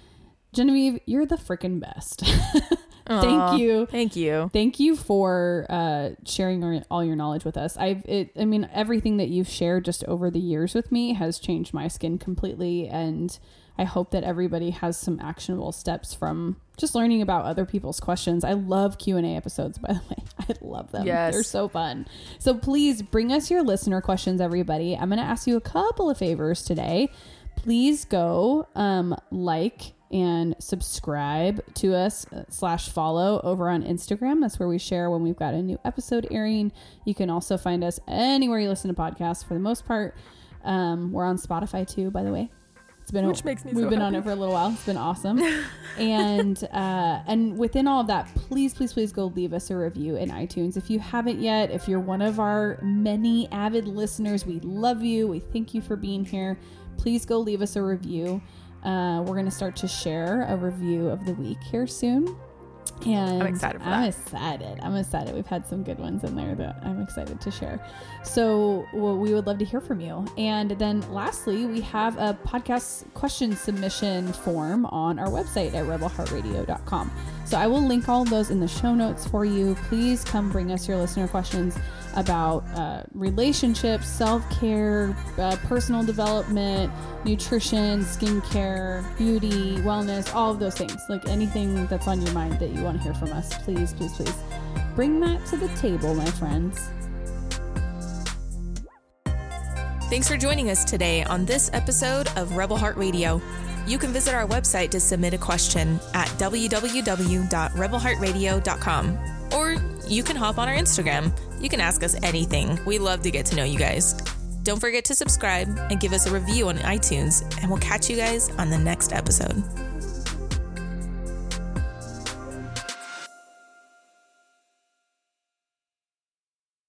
Genevieve, you're the freaking best. Thank you. Thank you. Thank you for uh, sharing our, all your knowledge with us. I've, it, I mean, everything that you've shared just over the years with me has changed my skin completely, and I hope that everybody has some actionable steps from just learning about other people's questions. I love Q and A episodes, by the way. I love them. Yes. they're so fun. So please bring us your listener questions, everybody. I'm going to ask you a couple of favors today. Please go um, like and subscribe to us uh, slash follow over on Instagram. That's where we share when we've got a new episode airing. You can also find us anywhere you listen to podcasts for the most part. Um, we're on Spotify too, by the way. It's been Which makes me we've so been on it for a little while. It's been awesome. and uh, and within all of that, please, please, please go leave us a review in iTunes if you haven't yet. If you're one of our many avid listeners, we love you. We thank you for being here. Please go leave us a review. Uh, we're gonna start to share a review of the week here soon. And I'm excited for I'm excited. I'm excited. We've had some good ones in there that I'm excited to share. So well, we would love to hear from you. And then lastly, we have a podcast question submission form on our website at rebelheartradio.com. So I will link all of those in the show notes for you. Please come bring us your listener questions about uh, relationships, self care, uh, personal development, nutrition, skincare, beauty, wellness, all of those things. Like anything that's on your mind that you want to hear from us, please, please, please bring that to the table, my friends. Thanks for joining us today on this episode of Rebel Heart Radio. You can visit our website to submit a question at www.rebelheartradio.com or you can hop on our Instagram. You can ask us anything. We love to get to know you guys. Don't forget to subscribe and give us a review on iTunes, and we'll catch you guys on the next episode.